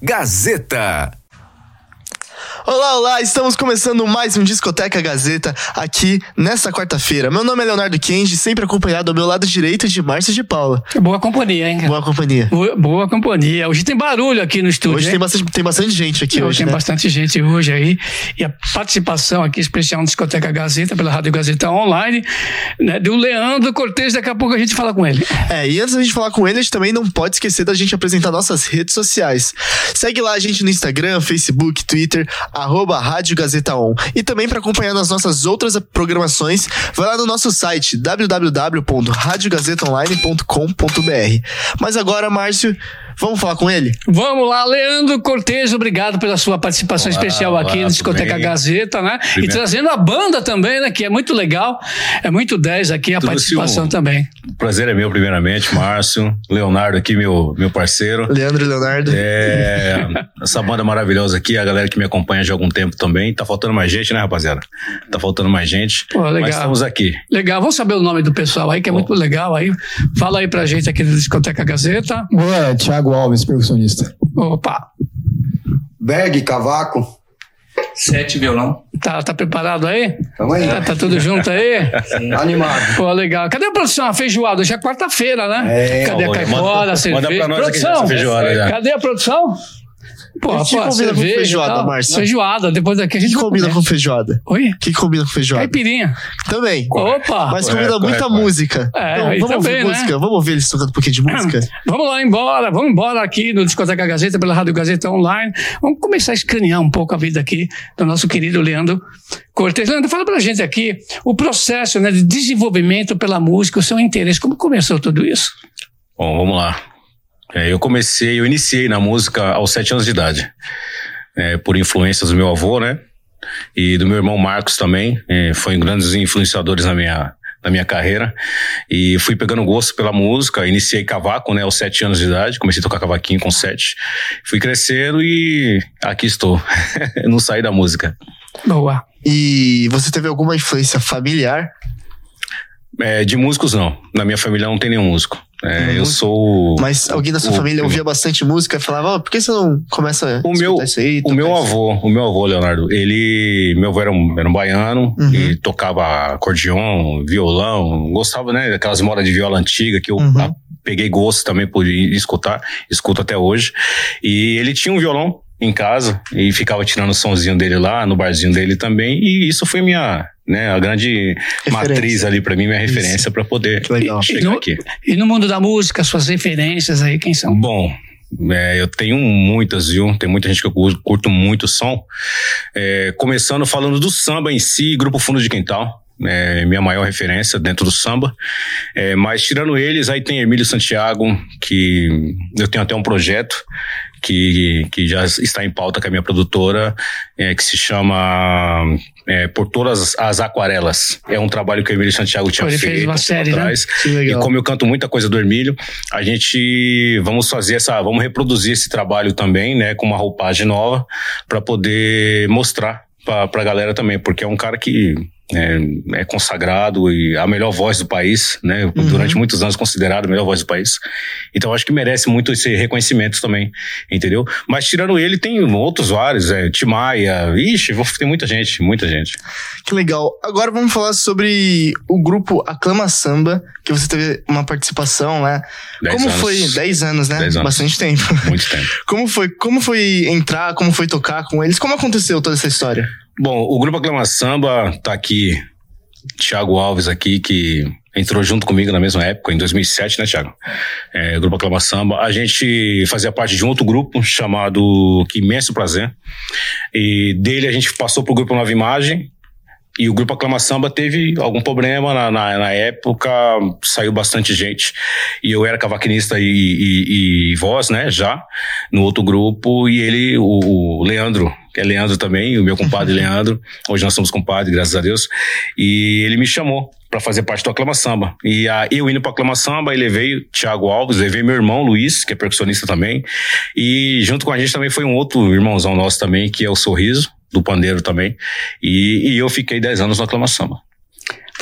Gazeta. Olá, olá! Estamos começando mais um Discoteca Gazeta aqui nesta quarta-feira. Meu nome é Leonardo Kenji, sempre acompanhado ao meu lado direito de Márcia de Paula. Boa companhia, hein? Boa companhia. Boa, boa companhia. Hoje tem barulho aqui no estúdio. Hoje hein? tem bastante, tem bastante gente aqui. Hoje Hoje, tem né? bastante gente hoje aí. E a participação aqui especial no Discoteca Gazeta, pela Rádio Gazeta Online, né, do Leandro Cortez. Daqui a pouco a gente fala com ele. É, e antes da gente falar com ele, a gente também não pode esquecer da gente apresentar nossas redes sociais. Segue lá a gente no Instagram, Facebook, Twitter, arroba Rádio Gazeta On. E também para acompanhar nas nossas outras programações, vai lá no nosso site www.radiogazetaonline.com.br. Mas agora, Márcio, vamos falar com ele? Vamos lá, Leandro Cortez, obrigado pela sua participação Olá, especial olá, aqui no tudo Discoteca bem? Gazeta, né? E Primeiro- trazendo a banda também, né? Que é muito legal. É muito 10 aqui a Trouxe participação um- também. O prazer é meu, primeiramente, Márcio, Leonardo aqui, meu, meu parceiro. Leandro e Leonardo. É, essa banda maravilhosa aqui, a galera que me acompanha já há algum tempo também. Tá faltando mais gente, né, rapaziada? Tá faltando mais gente. Pô, legal. Mas estamos aqui. Legal, vamos saber o nome do pessoal aí, que é muito legal aí. Fala aí pra gente aqui do Discoteca Gazeta. Boa, Thiago Alves, percussionista. Opa, Berg, cavaco. Sete violão. tá, tá preparado aí? Tamo aí. Tá, tá tudo junto aí? Animado. Pô, legal. Cadê a produção? A feijoada? Hoje é quarta-feira, né? É, Cadê a manda- caipora, a manda cerveja? pra nós aqui produção, essa feijoada já. cadê a produção? Pô, O que pô, combina com feijoada, tal. Márcio? Feijoada, depois daqui a O gente que combina comer. com feijoada? Oi? O que combina com feijoada? Caipirinha. Também. Opa! Mas Correto, combina muita correto, música. É, então, vamos ouvir também, né? música. Vamos ouvir eles tocando um pouquinho de música? Vamos lá embora, vamos embora aqui no Discoteca Gazeta, pela Rádio Gazeta Online. Vamos começar a escanear um pouco a vida aqui do nosso querido Leandro Cortes. Leandro, fala pra gente aqui o processo né, de desenvolvimento pela música, o seu interesse, como começou tudo isso? Bom, vamos lá. É, eu comecei, eu iniciei na música aos sete anos de idade. É, por influências do meu avô, né? E do meu irmão Marcos também. É, foi grandes influenciadores na minha, na minha carreira. E fui pegando gosto pela música. Iniciei cavaco, né? Aos sete anos de idade. Comecei a tocar cavaquinho com sete. Fui crescendo e aqui estou. Não saí da música. Boa. E você teve alguma influência familiar? É, de músicos, não. Na minha família não tem nenhum músico. É, Uhum. Eu sou. Mas alguém da sua o- família ouvia bastante música e falava, "Ó, por que você não começa a O meu, isso aí? o meu isso?" avô, o meu avô, Leonardo, ele, meu avô era um, era um baiano Uhum. e tocava acordeon, violão, gostava, né, daquelas modas de viola antiga que eu Uhum. ah, peguei gosto também por escutar, escuto até hoje. E ele tinha um violão em casa e ficava tirando o sonzinho dele lá no barzinho dele também e isso foi minha, né, a grande matriz ali pra mim, minha referência pra poder chegar no- aqui. E no mundo da música, suas referências aí, quem são? Bom, é, eu tenho muitas, viu? Tem muita gente que eu curto, curto muito o som. É, começando falando do samba em si, Grupo Fundo de Quintal. É minha maior referência dentro do samba. É, mas tirando eles, aí tem Emílio Santiago, que eu tenho até um projeto que, que já está em pauta com a minha produtora, é, que se chama é, Por Todas as Aquarelas. É um trabalho que o Emílio Santiago tinha Ele feito fez uma um série, né? atrás. Legal. E como eu canto muita coisa do Hermílio, a gente vamos fazer essa, vamos reproduzir esse trabalho também, né, com uma roupagem nova para poder mostrar pra, pra galera também, porque é um cara que é, é consagrado e a melhor voz do país, né? Uhum. Durante muitos anos considerado a melhor voz do país. Então acho que merece muito esse reconhecimento também, entendeu? Mas tirando ele, tem outros vários, é, Timaya, ixi, tem muita gente, muita gente. Que legal. Agora vamos falar sobre o grupo Aclama Samba, que você teve uma participação, né? Dez como anos. foi? 10 anos, né? Dez anos. Bastante tempo. Muito tempo. Como foi, como foi entrar, como foi tocar com eles? Como aconteceu toda essa história? Bom, o Grupo Aclama Samba tá aqui, Thiago Alves aqui, que entrou junto comigo na mesma época, em 2007, né, Thiago? É, Grupo Aclama Samba. A gente fazia parte de um outro grupo chamado Que Imenso Prazer. E dele a gente passou pro Grupo Nova Imagem. E o Grupo Aclama Samba teve algum problema na, na, na época, saiu bastante gente. E eu era cavaquinista e, e, e voz, né, já, no outro grupo. E ele, o, o Leandro, que é Leandro também, o meu compadre Leandro. Hoje nós somos compadres, graças a Deus. E ele me chamou para fazer parte do Aclama Samba. E a, eu indo para Aclama Samba, ele levei Thiago Alves, levei meu irmão Luiz, que é percussionista também. E junto com a gente também foi um outro irmãozão nosso também, que é o Sorriso, do Pandeiro também. E, e eu fiquei 10 anos no Aclama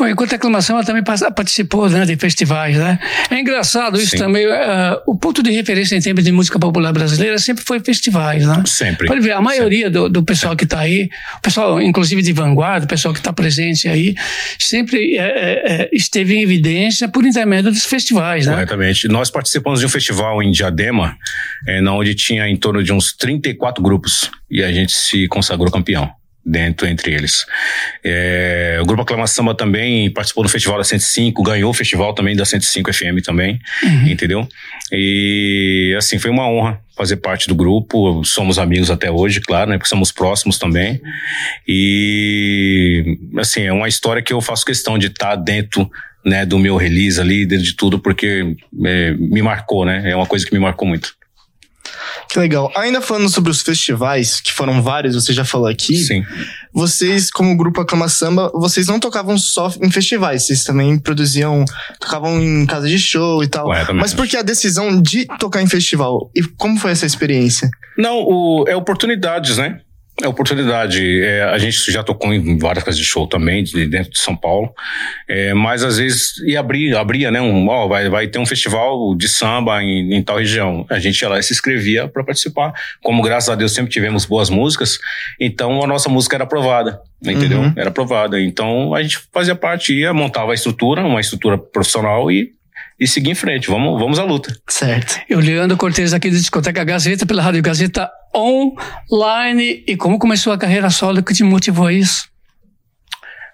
Enquanto a aclamação, ela também participou né, de festivais, né? É engraçado isso Sim. também. eh, o ponto de referência em termos de música popular brasileira sempre foi festivais, né? Sempre. Pode ver, a maioria do, do pessoal que está aí, o pessoal, inclusive de vanguarda, o pessoal que está presente aí, sempre eh, eh, eh, esteve em evidência por intermédio dos festivais, né? Corretamente. Nós participamos de um festival em Diadema, é, onde tinha em torno de uns 34 grupos e a gente se consagrou campeão dentro entre eles. É, o Grupo Aclama Samba também participou do Festival da 105, ganhou o festival também da 105 FM também, entendeu? E assim, foi uma honra fazer parte do grupo, somos amigos até hoje, claro, né, porque somos próximos também. E assim, é uma história que eu faço questão de estar dentro né, do meu release ali, dentro de tudo, porque é, me marcou, né? É uma coisa que me marcou muito. Que legal. Ainda falando sobre os festivais, que foram vários, você já falou aqui. Sim. Vocês, como grupo Aclama Samba, vocês não tocavam só em festivais, vocês também produziam, tocavam em casa de show e tal. Corretamente. Mas por que a decisão de tocar em festival? E como foi essa experiência? Não, o- é oportunidades, né? É oportunidade. É, a gente já tocou em várias casas de show também, de dentro de São Paulo. É, mas às vezes ia abrir, abria, né? Um, ó, vai, vai ter um festival de samba em, em tal região. A gente ia lá e se inscrevia para participar. Como graças a Deus sempre tivemos boas músicas, então a nossa música era aprovada, entendeu? Uhum. Era aprovada. Então a gente fazia parte, ia, montava a estrutura, uma estrutura profissional e, e seguir em frente. Vamos, vamos à luta. Certo. Eu, Leandro Cortez, aqui da Discoteca Gazeta, pela Rádio Gazeta Online. E como começou a carreira solo que te motivou a isso?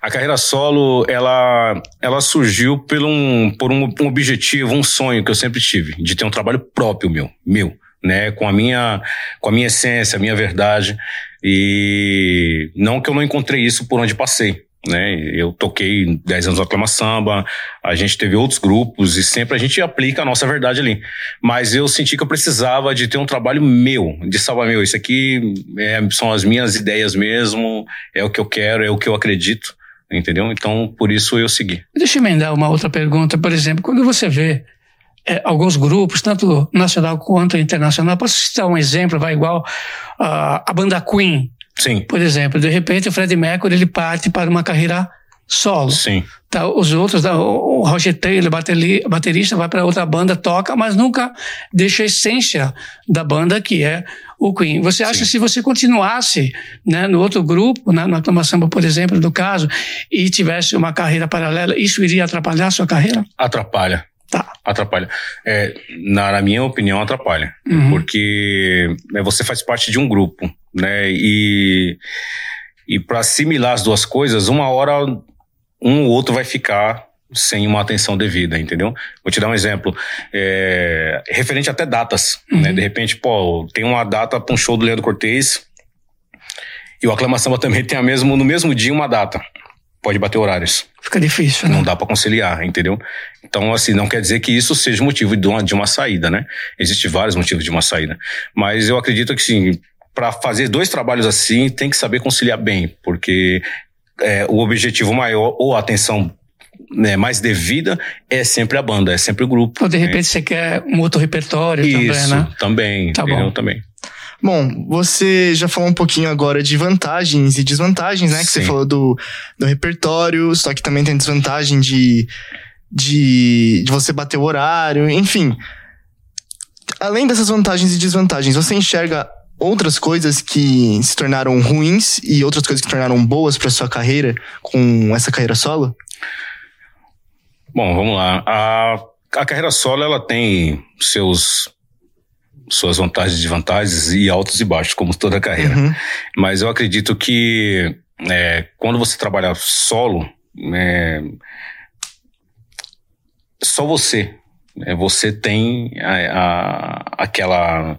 A carreira solo, ela, ela surgiu por, um, por um, um objetivo, um sonho que eu sempre tive, de ter um trabalho próprio meu, meu, né, com a minha, com a minha essência, a minha verdade, e não que eu não encontrei isso por onde passei, né, eu toquei 10 anos no Aclama Samba, a gente teve outros grupos e sempre a gente aplica a nossa verdade ali, mas eu senti que eu precisava de ter um trabalho meu, de salvar meu, isso aqui é, são as minhas ideias mesmo, é o que eu quero, é o que eu acredito, entendeu? Então, por isso eu segui. Deixa eu emendar uma outra pergunta. Por exemplo, quando você vê eh, alguns grupos, tanto nacional quanto internacional, posso citar um exemplo, vai igual ah, a banda Queen, Sim, por exemplo. De repente, o Freddie Mercury ele parte para uma carreira solo. sim, Tá, os outros, tá, o Roger Taylor, bateri- baterista, vai para outra banda, toca, mas nunca deixa a essência da banda, que é o Queen. Você acha que se você continuasse né, no outro grupo, né, na Toma Samba, por exemplo, do caso, e tivesse uma carreira paralela, isso iria atrapalhar a sua carreira? atrapalha. Tá. Atrapalha. É, na, na minha opinião, atrapalha. Uhum. Porque né, você faz parte de um grupo, né? E, e para assimilar as duas coisas, uma hora um ou outro vai ficar sem uma atenção devida, entendeu? Vou te dar um exemplo. É, referente até datas, né? De repente, pô, tem uma data para um show do Leandro Cortez e o Aclama Samba também tem a mesmo, no mesmo dia uma data. Pode bater horários. Fica difícil, né? Não dá para conciliar, entendeu? Então, assim, não quer dizer que isso seja motivo de uma, de uma saída, né? Existem vários motivos de uma saída. Mas eu acredito que, sim, para fazer dois trabalhos assim, tem que saber conciliar bem, porque é, o objetivo maior ou a atenção né, mais devida é sempre a banda, é sempre o grupo. Ou de repente você quer um outro repertório também, Isso, né? também, Tá entendeu? bom. Também. Bom, você já falou um pouquinho agora de vantagens e desvantagens, né? Que você Sim. falou do, do repertório, só que também tem desvantagem de, de, de você bater o horário, enfim. Além dessas vantagens e desvantagens, você enxerga outras coisas que se tornaram ruins e outras coisas que tornaram boas para sua carreira com essa carreira solo? Bom, vamos lá. A, a carreira solo, ela tem seus suas vantagens e desvantagens e altos e baixos, como toda carreira. Uhum. Mas eu acredito que é, quando você trabalha solo, é, só você. é, você tem a, a- aquela.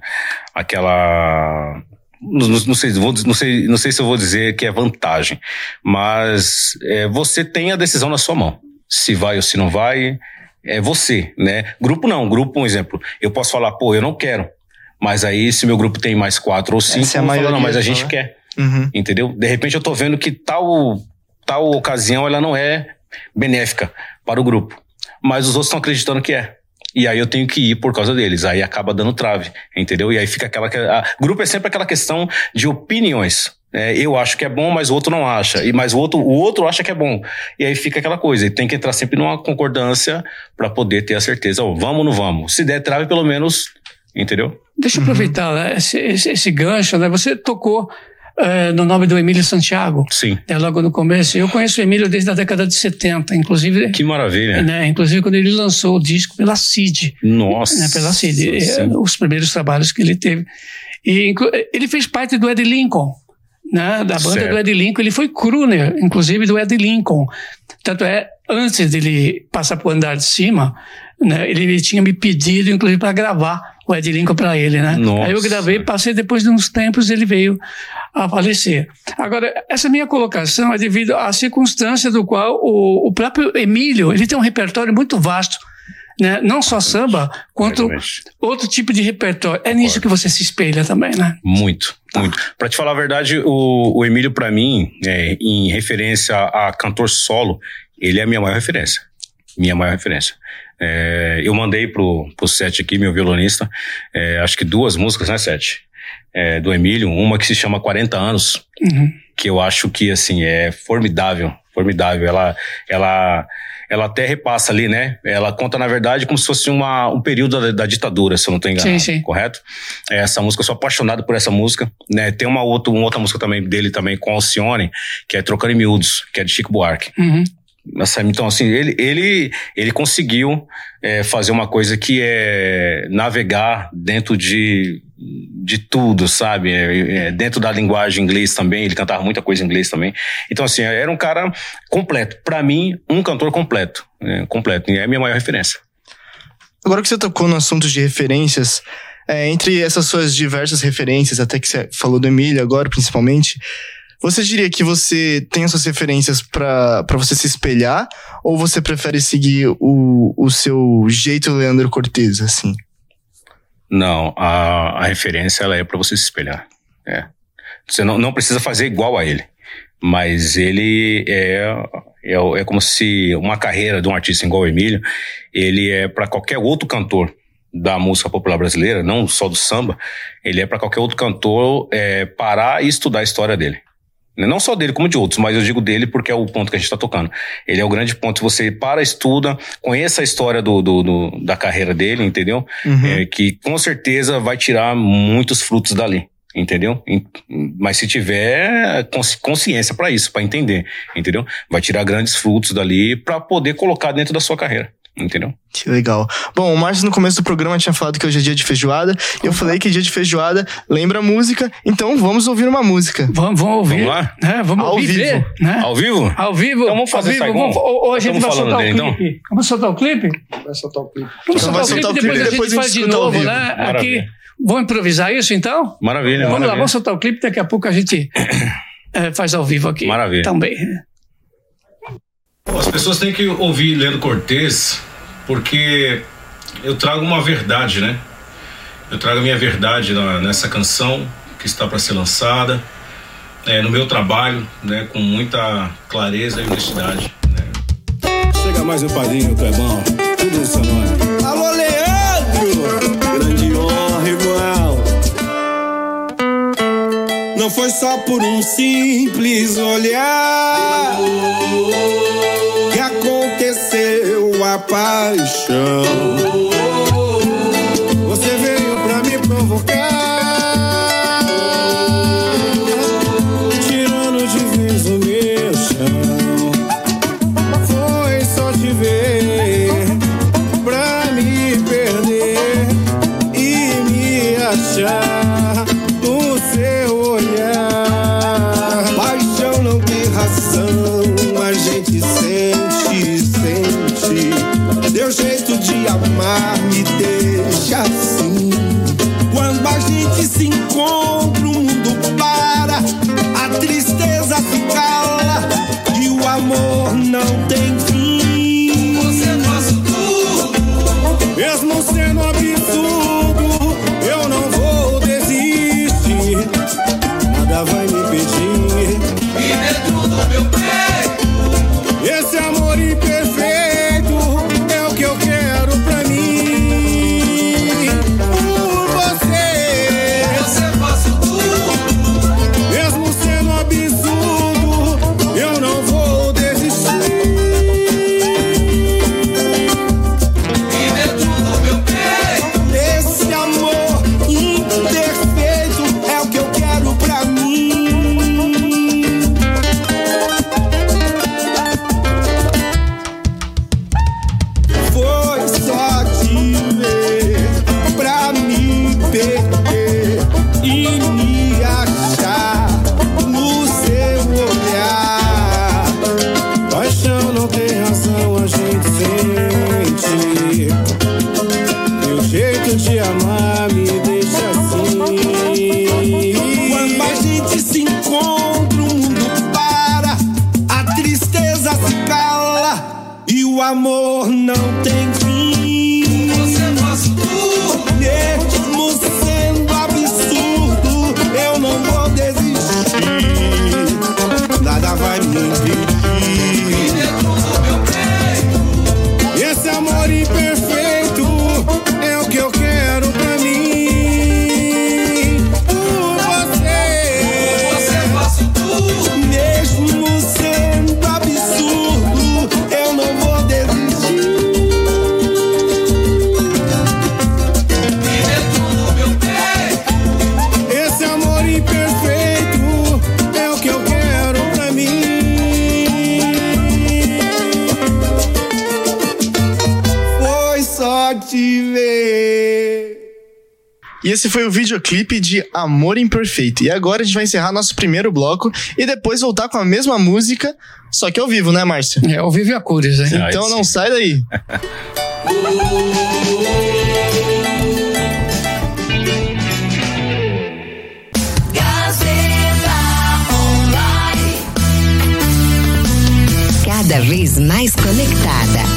aquela não, não- sei, vou- não, sei, não sei se eu vou dizer que é vantagem, mas é, você tem a decisão na sua mão. Se vai ou se não vai, é você, né? Grupo não, grupo, um exemplo. Eu posso falar, pô, eu não quero. Mas aí, se meu grupo tem mais quatro ou cinco, se a vou falar, não, maioria mas a gente fala. quer Uhum. entendeu? De repente eu tô vendo que tal tal ocasião ela não é benéfica para o grupo, mas os outros estão acreditando que é. E aí eu tenho que ir por causa deles. Aí acaba dando trave, entendeu? E aí fica aquela. A, grupo é sempre aquela questão de opiniões. É, eu acho que é bom, mas o outro não acha. E mas o outro, o outro acha que é bom. E aí fica aquela coisa. E tem que entrar sempre numa concordância para poder ter a certeza. Oh, vamos ou não vamos? Se der trave, pelo menos, entendeu? Deixa eu aproveitar né, esse, esse, esse gancho, né? Você tocou eh, no nome do Emílio Santiago. Sim. É, logo no começo. Eu conheço o Emílio desde a década de 70, inclusive. Que maravilha. Né, inclusive quando ele lançou o disco pela CID. Nossa. Né, pela CID. sim. eh, os primeiros trabalhos que ele teve. E ele fez parte do Ed Lincoln. Né, da banda Certo. do Ed Lincoln, ele foi crooner, inclusive do Ed Lincoln. Tanto é, antes dele passar para o andar de cima, né, ele tinha me pedido, inclusive, para gravar o Ed Lincoln para ele. Né? Nossa. Aí eu gravei, passei depois de uns tempos, ele veio a falecer. Agora, essa minha colocação é devido à circunstância do qual o, o próprio Emílio, ele tem um repertório muito vasto, né? não só samba, quanto outro tipo de repertório. É nisso que você se espelha também, né? Muito, muito. Pra te falar a verdade, o, o Emílio, pra mim, é, em referência a cantor solo, ele é a minha maior referência. Minha maior referência. É, eu mandei pro, pro Sete aqui, meu violonista, é, acho que duas músicas, né, Sete? É, do Emílio, uma que se chama 40 Anos, Uhum. que eu acho que, assim, é formidável, formidável. Ela, ela, ela até repassa ali, né? Ela conta, na verdade, como se fosse uma, um período da, da ditadura, se eu não estou enganado. Sim, sim. Correto? É, Essa música, eu sou apaixonado por essa música, né? Tem uma outra, uma outra música também dele também com Alcione, que é Trocando em Miúdos, que é de Chico Buarque. Uhum. Então, assim, ele, ele, ele conseguiu é, fazer uma coisa que é navegar dentro de, de tudo, sabe? É, é, dentro da linguagem inglês também, ele cantava muita coisa em inglês também. Então, assim, era um cara completo. Pra mim, um cantor completo. é, completo. E é a minha maior referência. Agora que você tocou no assunto de referências, é, entre essas suas diversas referências, até que você falou do Emílio agora, principalmente, você diria que você tem as suas referências pra você se espelhar? Ou você prefere seguir o, o seu jeito Leandro Cortez, assim? Não, a, a referência ela é para você se espelhar. É. Você não, não precisa fazer igual a ele, mas ele é, é, é como se uma carreira de um artista igual o Emílio, ele é para qualquer outro cantor da música popular brasileira, não só do samba, ele é para qualquer outro cantor é, parar e estudar a história dele. Não só dele, como de outros, mas eu digo dele porque é o ponto que a gente está tocando. Ele é o grande ponto. Você para, estuda, conheça a história do, do- do- da carreira dele, entendeu? Uhum. É, que com certeza vai tirar muitos frutos dali, entendeu? Mas se tiver consci- consciência para isso, para entender, entendeu? Vai tirar grandes frutos dali para poder colocar dentro da sua carreira, entendeu? Que legal. Bom, o Márcio no começo do programa tinha falado que hoje é dia de feijoada. Eu falei que dia de feijoada lembra música, então vamos ouvir uma música. Vamos, vamos ouvir. Vamos lá? Né? Vamos Ao viver, vivo. né? Ao vivo? Ao vivo. Então vamos fazer ao isso aí, vivo. Vamos, ou- hoje a gente vai soltar o dele, clipe. Vamos soltar o clipe? Vai soltar o clipe. Vamos Então soltar vai o clipe, soltar o depois clipe, a depois gente a faz gente de escuta ao novo, vivo. né? Aqui. Maravilha. Vamos improvisar isso então? Maravilha, Vamos lá, maravilha. vamos soltar o clipe, daqui a pouco a gente eh, faz ao vivo aqui. Maravilha. Também. As pessoas têm que ouvir Leandro Cortez porque eu trago uma verdade, né? Eu trago a minha verdade na- nessa canção que está para ser lançada, é, no meu trabalho, né? Com muita clareza e honestidade. Né? Chega mais um padrinho, Clebão. Tudo no seu nome. Alô, Leandro! Grande honra, irmão. Não foi só por um simples olhar paixão. Esse foi o videoclipe de Amor Imperfeito. E agora a gente vai encerrar nosso primeiro bloco e depois voltar com a mesma música, só que ao vivo, né, Márcio? É, ao vivo e a cores? Ah, Então sim. não sai daí. Cada vez mais conectada.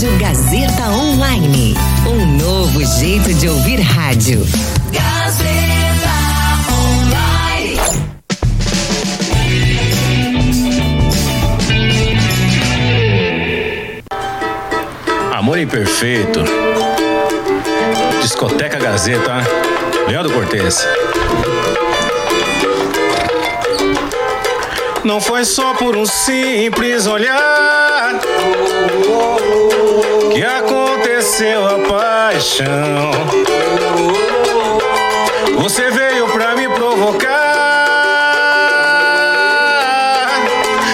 Rádio Gazeta Online. Um novo jeito de ouvir rádio. Gazeta Online. Amor Imperfeito. Discoteca Gazeta. Leandro Cortez. Não foi só por um simples olhar que aconteceu a paixão. Você veio pra me provocar,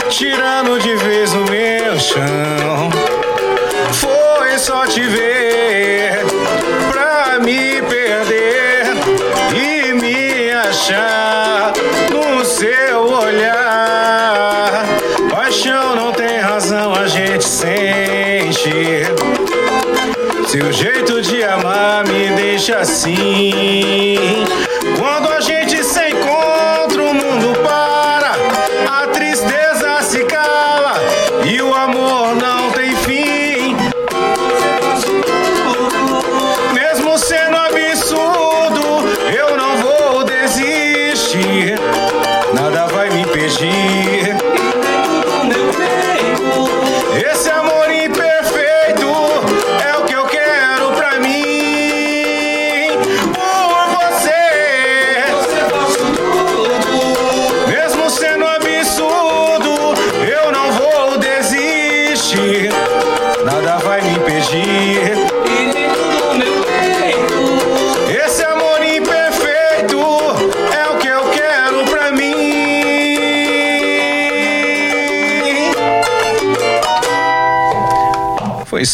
tirando de vez o meu chão. Foi só te ver deixa assim.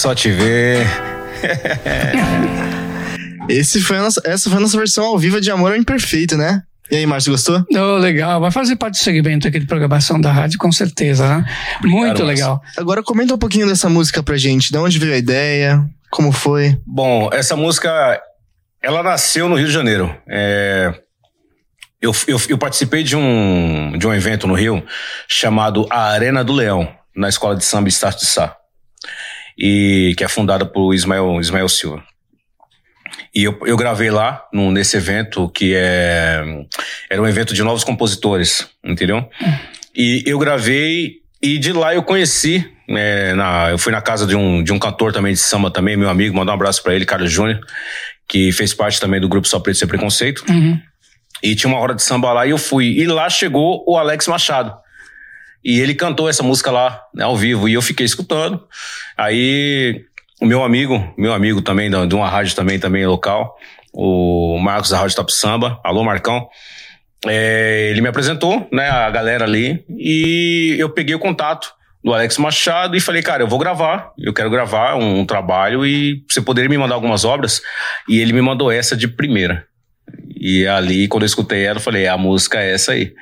Só te ver. Esse foi a nossa, essa foi a nossa versão ao vivo de Amor Imperfeito, né? E aí, Márcio, gostou? Oh, legal, vai fazer parte do segmento aqui de programação da rádio, com certeza, né? Muito legal. Agora comenta um pouquinho dessa música pra gente. De onde veio a ideia? Como foi? Bom, essa música, ela nasceu no Rio de Janeiro. É, eu, eu, eu participei de um, de um evento no Rio chamado A Arena do Leão, na Escola de Samba Estácio de Sá. E que é fundada por Ismael, Ismael Silva. E eu, eu gravei lá, num- nesse evento, que é, era um evento de novos compositores, entendeu? E eu gravei, e de lá eu conheci, é, na, eu fui na casa de um, de um cantor também de samba também, meu amigo, mandar um abraço pra ele, Carlos Júnior, que fez parte também do grupo Só Preto Sem Preconceito. Uhum. E tinha uma hora de samba lá e eu fui. E lá chegou o Alex Machado. E ele cantou essa música lá, né, ao vivo, e eu fiquei escutando. Aí o meu amigo, meu amigo também, de uma rádio também, também local, o Marcos da Rádio Top Samba, alô Marcão, é, ele me apresentou, né, a galera ali, e eu peguei o contato do Alex Machado e falei, cara, eu vou gravar, eu quero gravar um, um trabalho e você poderia me mandar algumas obras? E ele me mandou essa de primeira. E ali, quando eu escutei ela, eu falei, a música é essa aí.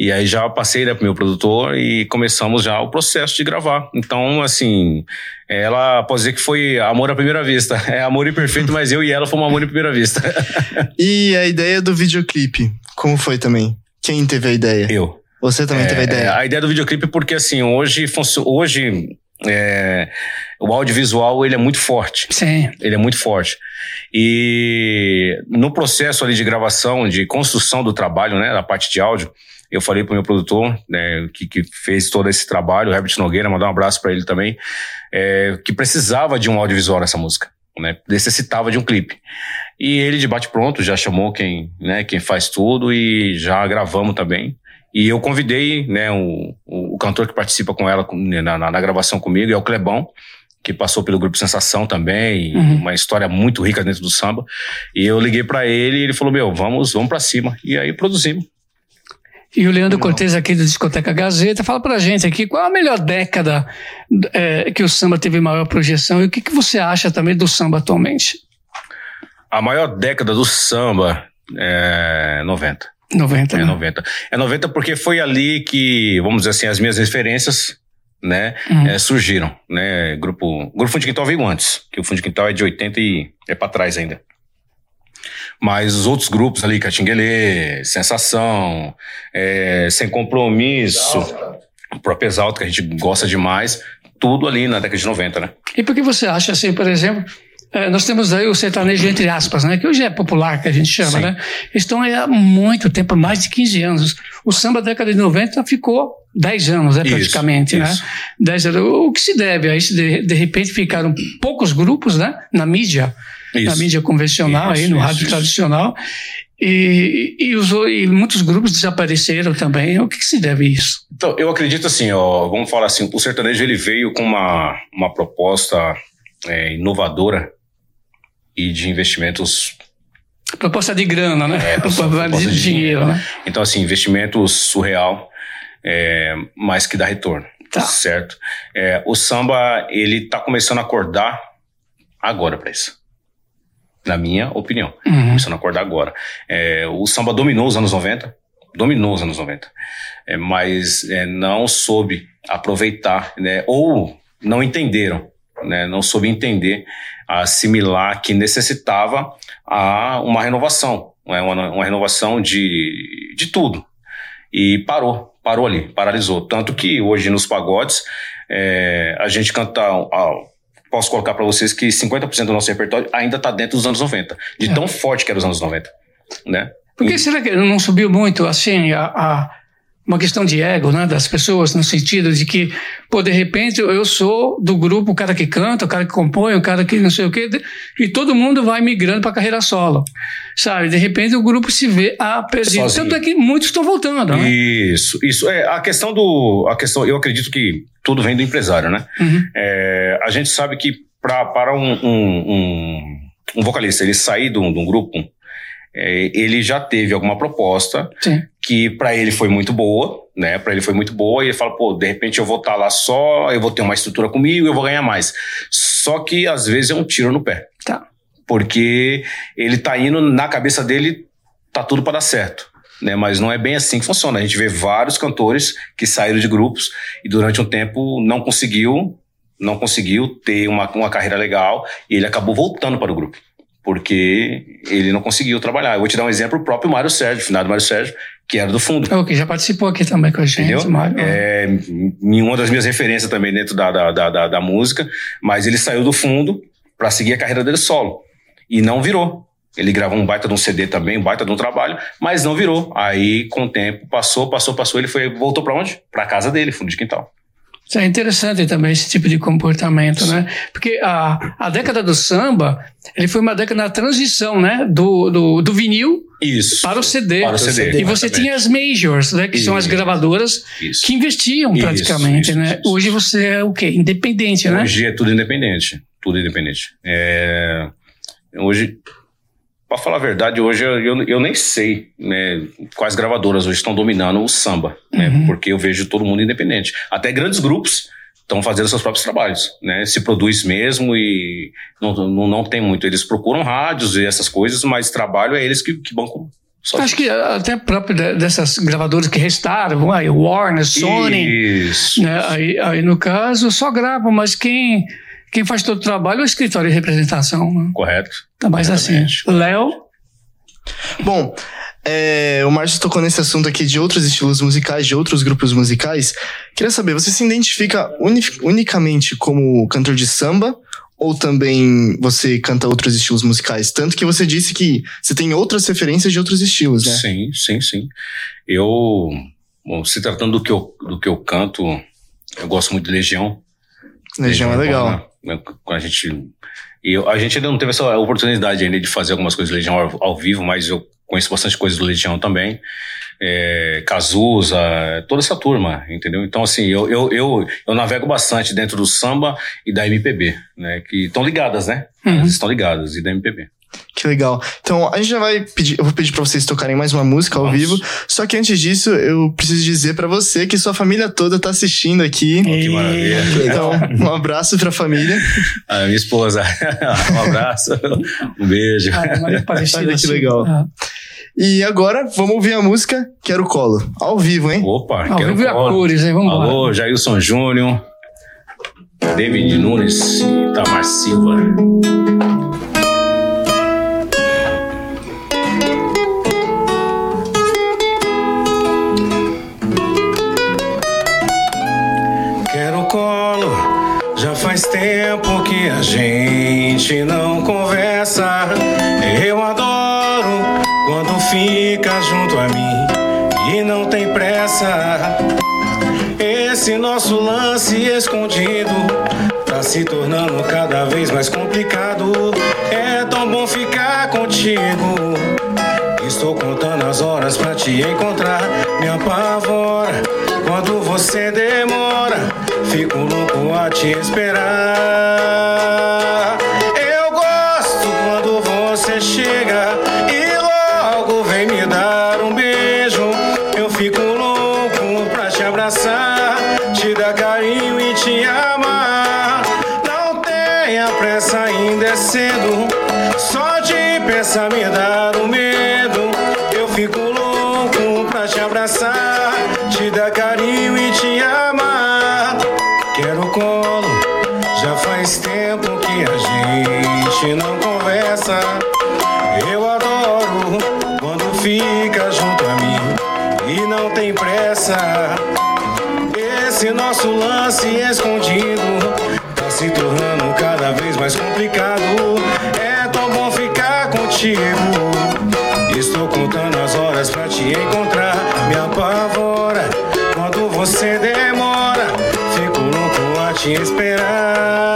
E aí já passei né, pro meu produtor e começamos já o processo de gravar. Então, assim, ela pode dizer que foi amor à primeira vista. É amor imperfeito, mas eu e ela fomos amor à primeira vista. E a ideia do videoclipe? Como foi também? Quem teve a ideia? Eu. Você também teve a É, ideia? a ideia do videoclipe porque assim, hoje, hoje é, o audiovisual ele é muito forte. Sim. Ele é muito forte. E no processo ali de gravação, de construção do trabalho, né, da parte de áudio, eu falei pro meu produtor, né, que, que fez todo esse trabalho, o Herbert Nogueira, mandar um abraço para ele também, é, que precisava de um audiovisual nessa música, né, necessitava de um clipe. E ele de bate pronto já chamou quem, né, quem faz tudo e já gravamos também. E eu convidei, né, o, o, cantor que participa com ela com- na, na, na gravação comigo, é o Clebão, que passou pelo grupo Sensação também, Uhum. uma história muito rica dentro do samba. E eu liguei pra ele e ele falou: "Meu, vamos, vamos para cima". E aí produzimos. E o Leandro Cortez aqui do Discoteca Gazeta fala pra gente aqui qual a melhor década é, que o samba teve maior projeção e o que, que você acha também do samba atualmente? A maior década do samba é 90. 90, É né? 90. É 90 porque foi ali que, vamos dizer assim, as minhas referências, né, Uhum. eh, surgiram, né? Grupo, Grupo Fundo de Quintal veio antes, que o Fundo de Quintal é de 80 e é pra trás ainda. Mas os outros grupos ali, Catinguelê, Sensação, eh, Sem Compromisso, o próprio Exalto, que a gente gosta demais, tudo ali na década de 90, né? E por que você acha assim, por exemplo, eh, nós temos aí o sertanejo entre aspas, né? Que hoje é popular, que a gente chama, Sim. né? Estão aí há muito tempo, mais de 15 anos. O samba da década de 90 ficou 10 anos, né, Isso, praticamente, né? isso. 10 anos. O que se deve a isso? De, de repente ficaram poucos grupos, né? Na mídia, na Isso. mídia convencional, aí Isso, no isso, rádio isso. tradicional. E, e, os, e muitos grupos desapareceram também. O que, que se deve a isso? Então, eu acredito assim, ó, vamos falar assim, o sertanejo ele veio com uma, uma proposta é, inovadora e de investimentos, Proposta de grana, né? É, proposta- Proposta de de dinheiro, né? então assim, investimento surreal, é, mas que dá retorno, Tá. certo? É, o samba, ele tá começando a acordar agora para isso, na minha opinião. Uhum. começando a acordar agora. É, o samba dominou os anos 90, dominou os anos 90, é, mas é, não soube aproveitar, né, ou não entenderam, né, não soube entender, assimilar que necessitava a uma renovação, né, uma, uma renovação de, de tudo. E parou, parou ali, paralisou. Tanto que hoje nos pagodes é, a gente canta. ah, posso colocar para vocês que 50% do nosso repertório ainda está dentro dos anos 90, de É. tão forte que era os anos 90, né? Por que será que não subiu muito assim a, a- uma questão de ego, né, das pessoas no sentido de que, pô, de repente eu sou do grupo o cara que canta, o cara que compõe, o cara que não sei o quê, e todo mundo vai migrando para carreira solo, sabe? De repente o grupo se vê ah, perdido. Tanto é que muitos estão voltando, né? Isso, isso é a questão do, a questão. Eu acredito que tudo vem do empresário, né? Uhum. É, a gente sabe que pra, para um, um, um, um vocalista ele sair de um, de um grupo, é, ele já teve alguma proposta Sim. Que para ele foi muito boa, né? Para ele foi muito boa e ele fala, pô, de repente eu vou estar lá só, eu vou ter uma estrutura comigo, eu vou ganhar mais. Só que às vezes é um tiro no pé. Tá. Porque ele tá indo na cabeça dele, tá tudo para dar certo. Né, mas não é bem assim que funciona. A gente vê vários cantores que saíram de grupos e durante um tempo não conseguiu, não conseguiu ter uma, uma carreira legal e ele acabou voltando para o grupo porque ele não conseguiu trabalhar. Eu vou te dar um exemplo, o próprio Mário Sérgio, o finado Mário Sérgio, que era do fundo. O que já participou aqui também com a gente, Entendeu? Mário. É, em uma das minhas referências também dentro da, da, da, da, da música, mas ele saiu do fundo para seguir a carreira dele solo. E não virou. Ele gravou um baita de um CD também, um baita de um trabalho, mas não virou. Aí, com o tempo, passou, passou, passou, ele foi, voltou para onde? Para casa dele, fundo de quintal. Isso é interessante também, esse tipo de comportamento, né? Porque a, a década do samba, ele foi uma década na transição, né? Do, do, do vinil Isso. para o CD. Para o CD. E você exatamente. tinha as majors, né? Que são as Isso. gravadoras Isso. que investiam Isso, praticamente, isso, né? isso. Hoje você é o quê? Independente, né? Hoje é tudo independente. Tudo independente. É, hoje, para falar a verdade, hoje eu, eu, eu nem sei né, quais gravadoras hoje estão dominando o samba, né, Uhum. porque eu vejo todo mundo independente. Até grandes grupos estão fazendo seus próprios trabalhos, né? Se produz mesmo e não, não, não tem muito. Eles procuram rádios e essas coisas, mas trabalho é eles que, que bancam. Só Acho que até próprio de- dessas gravadoras que restaram, aí, Warner, Sony, Isso. né? Aí, aí no caso só gravam, mas quem, quem faz todo o trabalho é o escritório de representação, né? Correto. Tá mais assim. Léo, Bom, é, o Márcio tocou nesse assunto aqui de outros estilos musicais, de outros grupos musicais. Queria saber, você se identifica uni- unicamente como cantor de samba ou também você canta outros estilos musicais? Tanto que você disse que você tem outras referências de outros estilos, né? Sim, sim, sim. Eu, bom, se tratando do que eu, do que eu canto, eu gosto muito de Legião. Legião é bom, legal. né? Quando a gente, e eu, a gente ainda não teve essa oportunidade ainda de fazer algumas coisas de Legião ao, ao vivo, mas eu conheço bastante coisa do Legião também. É, Cazuza, toda essa turma, entendeu? Então, assim, eu, eu, eu, eu navego bastante dentro do samba e da MPB, né? Que estão ligadas, né? Uhum. Elas estão ligadas, e da MPB. Que legal. Então, a gente já vai pedir, eu vou pedir pra vocês tocarem mais uma música ao Vamos. vivo. Só que antes disso, eu preciso dizer pra você que sua família toda tá assistindo aqui. Que maravilha. Então, um abraço pra família. A minha esposa. um abraço. Um beijo. Ah, Maria Aparecida Olha que Silva. legal. Ah, E agora, vamos ouvir a música Quero Colo. Ao vivo, hein? Opa, Ao quero vivo e a colo. cores, hein? Vamos embora. Alô, Jailson Júnior, David Nunes e Tamar Silva. Gente não conversa. Eu adoro quando fica junto a mim e não tem pressa. Esse nosso lance escondido tá se tornando cada vez mais complicado. É tão bom ficar contigo. Estou contando as horas pra te encontrar. Me apavora quando você demora. Fico louco a te esperar. Esse nosso lance escondido tá se tornando cada vez mais complicado. É tão bom ficar contigo. Estou contando as horas pra te encontrar. Me apavora quando você demora. Fico louco a te esperar.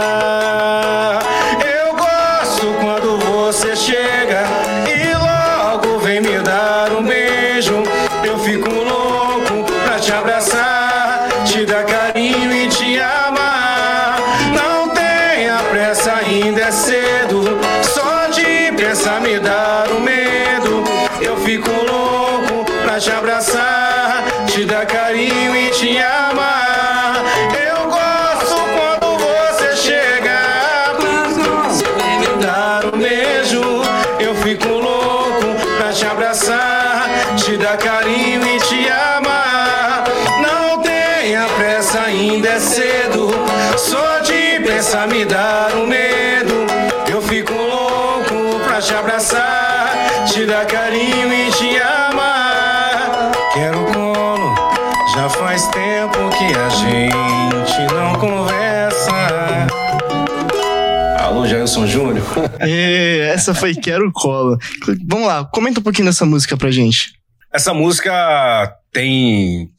E essa foi Quero Colo. Vamos lá, comenta um pouquinho dessa música pra gente. Essa música tem.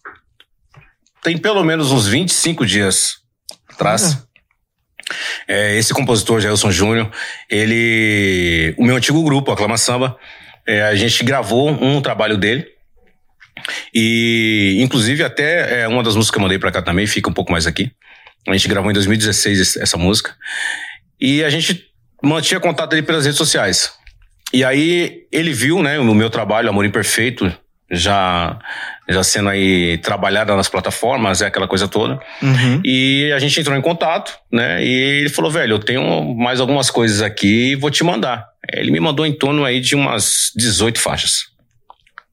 Tem pelo menos uns 25 dias atrás. É, esse compositor, Gelson Júnior, ele. O meu antigo grupo, Aclama Samba, é, a gente gravou um trabalho dele. E, inclusive, até é, uma das músicas que eu mandei pra cá também, fica um pouco mais aqui. A gente gravou em 2016 esse- essa música. E a gente mantinha contato ali pelas redes sociais. E aí ele viu, né, o meu trabalho, Amor Imperfeito, já, já sendo aí trabalhada nas plataformas, é aquela coisa toda. Uhum. E a gente entrou em contato, né? E ele falou, velho, eu tenho mais algumas coisas aqui e vou te mandar. Ele me mandou em torno aí de umas 18 faixas.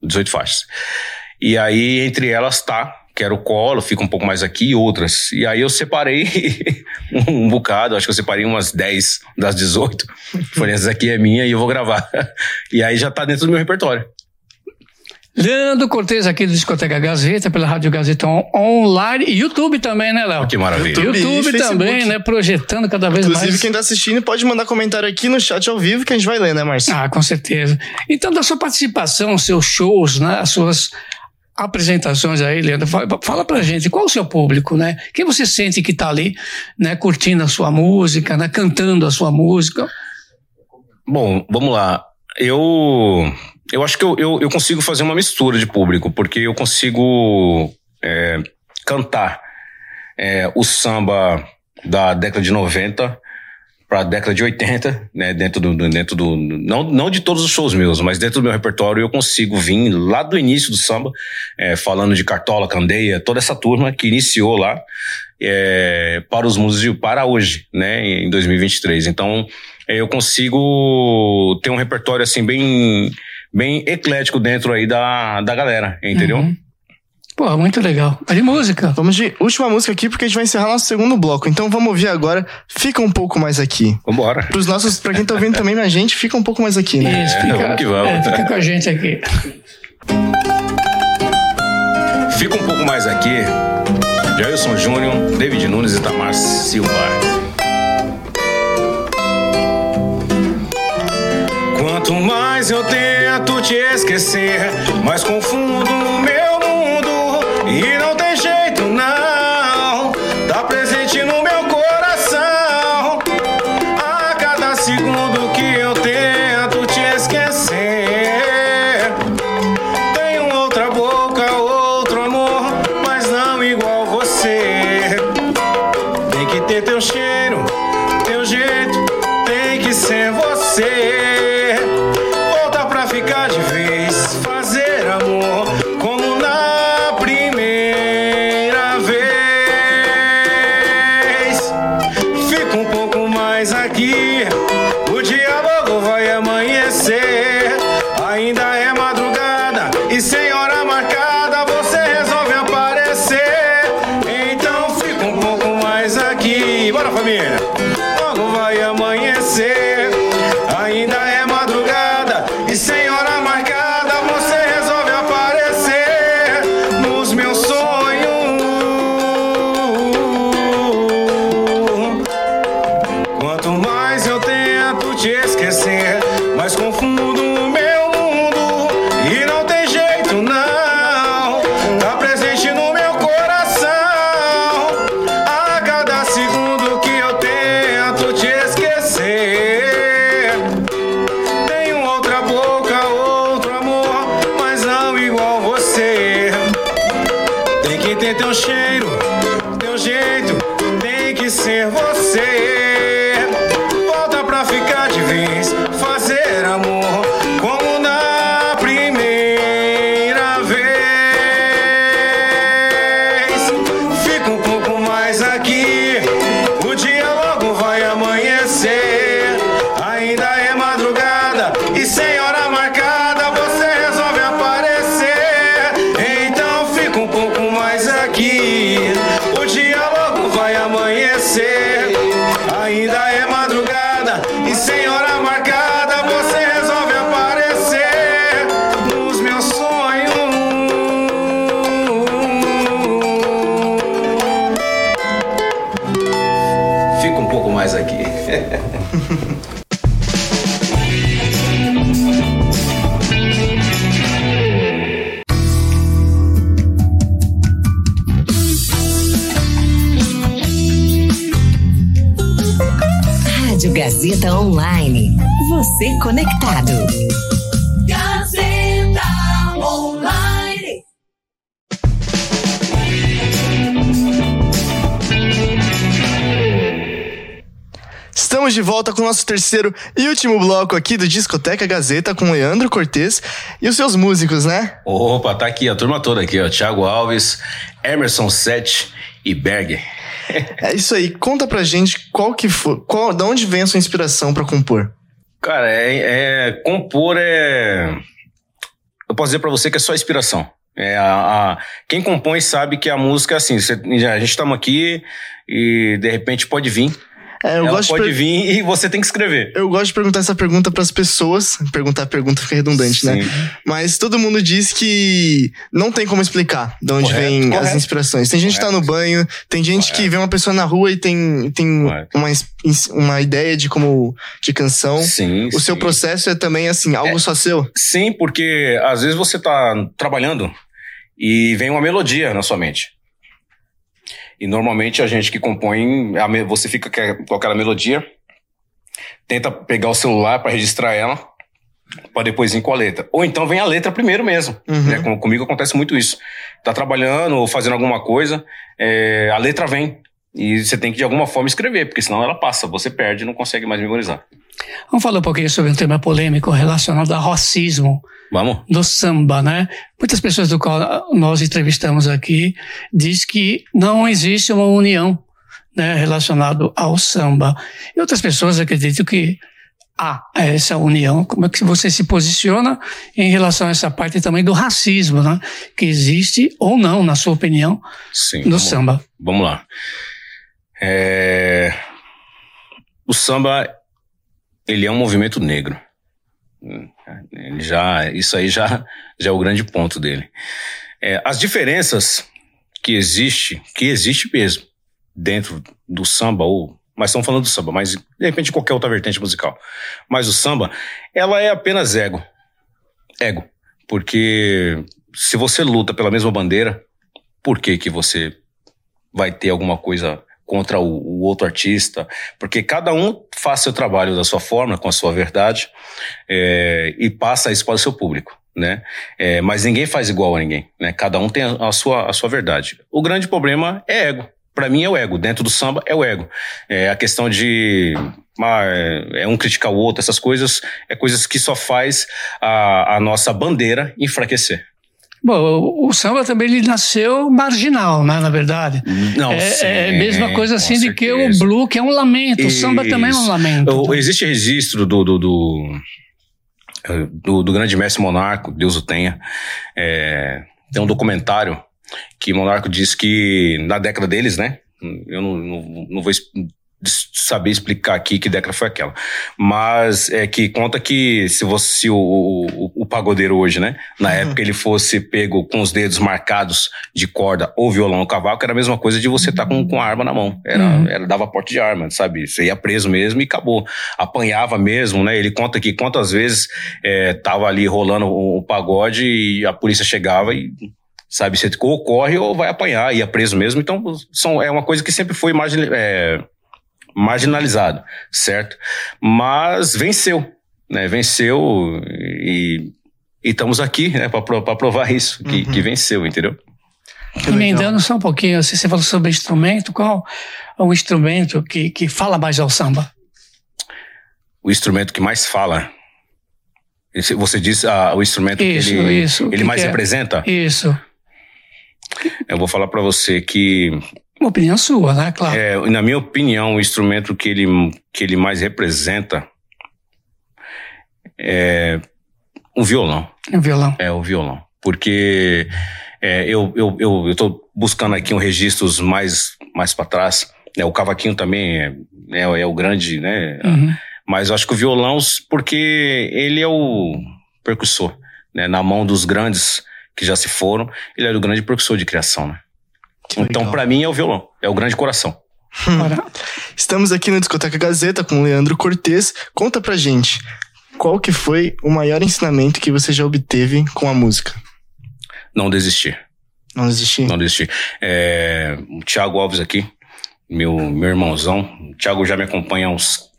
18 faixas. E aí, entre elas, tá. Quero colo, fica um pouco mais aqui e outras. E aí eu separei um bocado, acho que eu separei umas 10 das 18. Falei, essa aqui é minha e eu vou gravar. E aí já tá dentro do meu repertório. Leandro Cortez aqui do Discoteca Gazeta, pela Rádio Gazeta On- Online e YouTube também, né, Léo? Que maravilha. YouTube. YouTube, também, né? Projetando cada vez Inclusive, mais. quem tá assistindo pode mandar comentário aqui no chat ao vivo que a gente vai ler, né, Márcio? Ah, com certeza. Então, da sua participação, seus shows, né, as suas apresentações aí, Leandro, fala, pra gente, qual o seu público, né? Quem você sente que tá ali, né, curtindo a sua música, né, cantando a sua música? Bom, vamos lá. Eu, eu acho que eu, eu, eu consigo fazer uma mistura de público, porque eu consigo é, cantar é, o samba da década de 90 pra década de 80, né? Dentro do. Dentro do não, não de todos os shows meus, mas dentro do meu repertório eu consigo vir lá do início do samba, é, falando de Cartola, Candeia, toda essa turma que iniciou lá é, para os músicos para hoje, né? Em 2023. Então é, eu consigo ter um repertório assim bem bem eclético dentro aí da, da galera, entendeu? Uhum. Pô, muito legal. Mas de música. Vamos de última música aqui, porque a gente vai encerrar nosso segundo bloco. Então vamos ouvir agora Fica um pouco mais aqui. Vambora. Pros nossos, pra quem tá ouvindo também a gente, fica um pouco mais aqui, né? Isso, É, fica, vamos que vamos. é, fica com a gente aqui. Fica um pouco mais aqui. Jailson Júnior, David Nunes e Tamar Silva. Quanto mais eu tento te esquecer, mais confundo o meu Estamos de volta com o nosso terceiro e último bloco aqui do Discoteca Gazeta com Leandro Cortez e os seus músicos, né? Opa, tá aqui a turma toda aqui, ó. Thiago Alves, Emerson Sete e Berg. É isso aí. Conta pra gente qual que foi, qual, da onde vem a sua inspiração pra compor? Cara, é, é- compor é. Eu posso dizer pra você que é só inspiração. É a, a- quem compõe sabe que a música é assim. a gente estamos aqui e de repente pode vir. É, eu Ela gosto de pode per- vir e você tem que escrever. Eu gosto de perguntar essa pergunta pras pessoas. Perguntar a pergunta fica redundante, né? Sim. Mas todo mundo diz que não tem como explicar de onde Correto, vem as correto. inspirações. Tem gente que tá no banho, tem gente que vê uma pessoa na rua e tem, tem Correto. uma, uma ideia de como de canção. Sim. O seu sim. processo é também assim, algo só seu? Sim, porque às vezes você tá trabalhando e vem uma melodia na sua mente. E normalmente a gente que compõe, você fica com aquela melodia, tenta pegar o celular para registrar ela, para depois ir com a letra. Ou então vem a letra primeiro mesmo. Uhum. né? Com- comigo acontece muito isso. Tá trabalhando ou fazendo alguma coisa, é, a letra vem. E você tem que de alguma forma escrever, porque senão ela passa, você perde e não consegue mais memorizar. Vamos falar um pouquinho sobre um tema polêmico relacionado ao racismo Vamos? do samba, né? Muitas pessoas do qual nós entrevistamos aqui diz que não existe uma união né, relacionado ao samba. E outras pessoas acreditam que há essa união. Como é que você se posiciona em relação a essa parte também do racismo, né? Que existe ou não, na sua opinião, Sim. no vamos- samba. Vamos lá. É, O samba, ele é um movimento negro. Ele já, isso aí já, já é o grande ponto dele. É, as diferenças que existe, que existe mesmo dentro do samba, ou, mas estamos falando do samba, mas de repente qualquer outra vertente musical. Mas o samba, ela é apenas ego. Ego. Porque se você luta pela mesma bandeira, por que que você vai ter alguma coisa contra o, o outro artista, porque cada um faz seu trabalho da sua forma, com a sua verdade, é, e passa isso para o seu público. Né? É, mas ninguém faz igual a ninguém. Né? Cada um tem a, a sua, a sua verdade. O grande problema é ego. Para mim é o ego. Dentro do samba é o ego. É a questão de ah, é um criticar o outro, essas coisas, é coisas que só faz a, a nossa bandeira enfraquecer. Bom, o, samba também ele nasceu marginal, né, na verdade. Não, é, sim, é a mesma coisa assim de que o blue, que é um lamento. O samba também é um Isso. lamento. O- Existe registro do, do, do, do- do grande mestre Monarco, Deus o tenha. É, tem um documentário que Monarco diz que na década deles, né? Eu não, não, não vou saber explicar aqui que década foi aquela. Mas é que conta que se você o, o, o pagodeiro hoje, né? Na época ele fosse pego com os dedos marcados de corda ou violão ou cavaco, era a mesma coisa de você estar com, com a arma na mão. Era, Uhum. era dava porte de arma, sabe? Você ia preso mesmo e acabou. Apanhava mesmo, né? Ele conta que quantas vezes é, tava ali rolando o, o pagode e a polícia chegava e sabe, você ou corre ou vai apanhar, ia preso mesmo. Então, são, é uma coisa que sempre foi margin, é, marginalizado, certo? Mas venceu, né? Venceu e e estamos aqui, né, para provar isso, que, que venceu, entendeu? Emendando só um pouquinho, você você falou sobre instrumento, qual é o instrumento que, que fala mais ao samba? O instrumento que mais fala. Você diz ah, o instrumento Isso, que ele, isso. Ele que mais que é? representa? Isso. Eu vou falar para você que Uma opinião sua, né? Claro. É, na minha opinião, o instrumento que ele, que ele mais representa é o violão. O violão. É o violão. Porque é, eu, eu, eu, eu tô buscando aqui um registros mais, mais para trás. né? o cavaquinho também é, é, é o grande, né? Uhum. Mas eu acho que o violão, porque ele é o percussor, né? Na mão dos grandes que já se foram, ele é o grande percussor de criação, né? Então, para mim, é o violão. É o grande coração. Ora, Estamos aqui no Discoteca Gazeta com o Leandro Cortez. Conta pra gente, qual que foi o maior ensinamento que você já obteve com a música? Não desistir. Não desistir? Não desistir. É, o Thiago Alves aqui, meu, meu irmãozão. O Thiago já me acompanha há uns,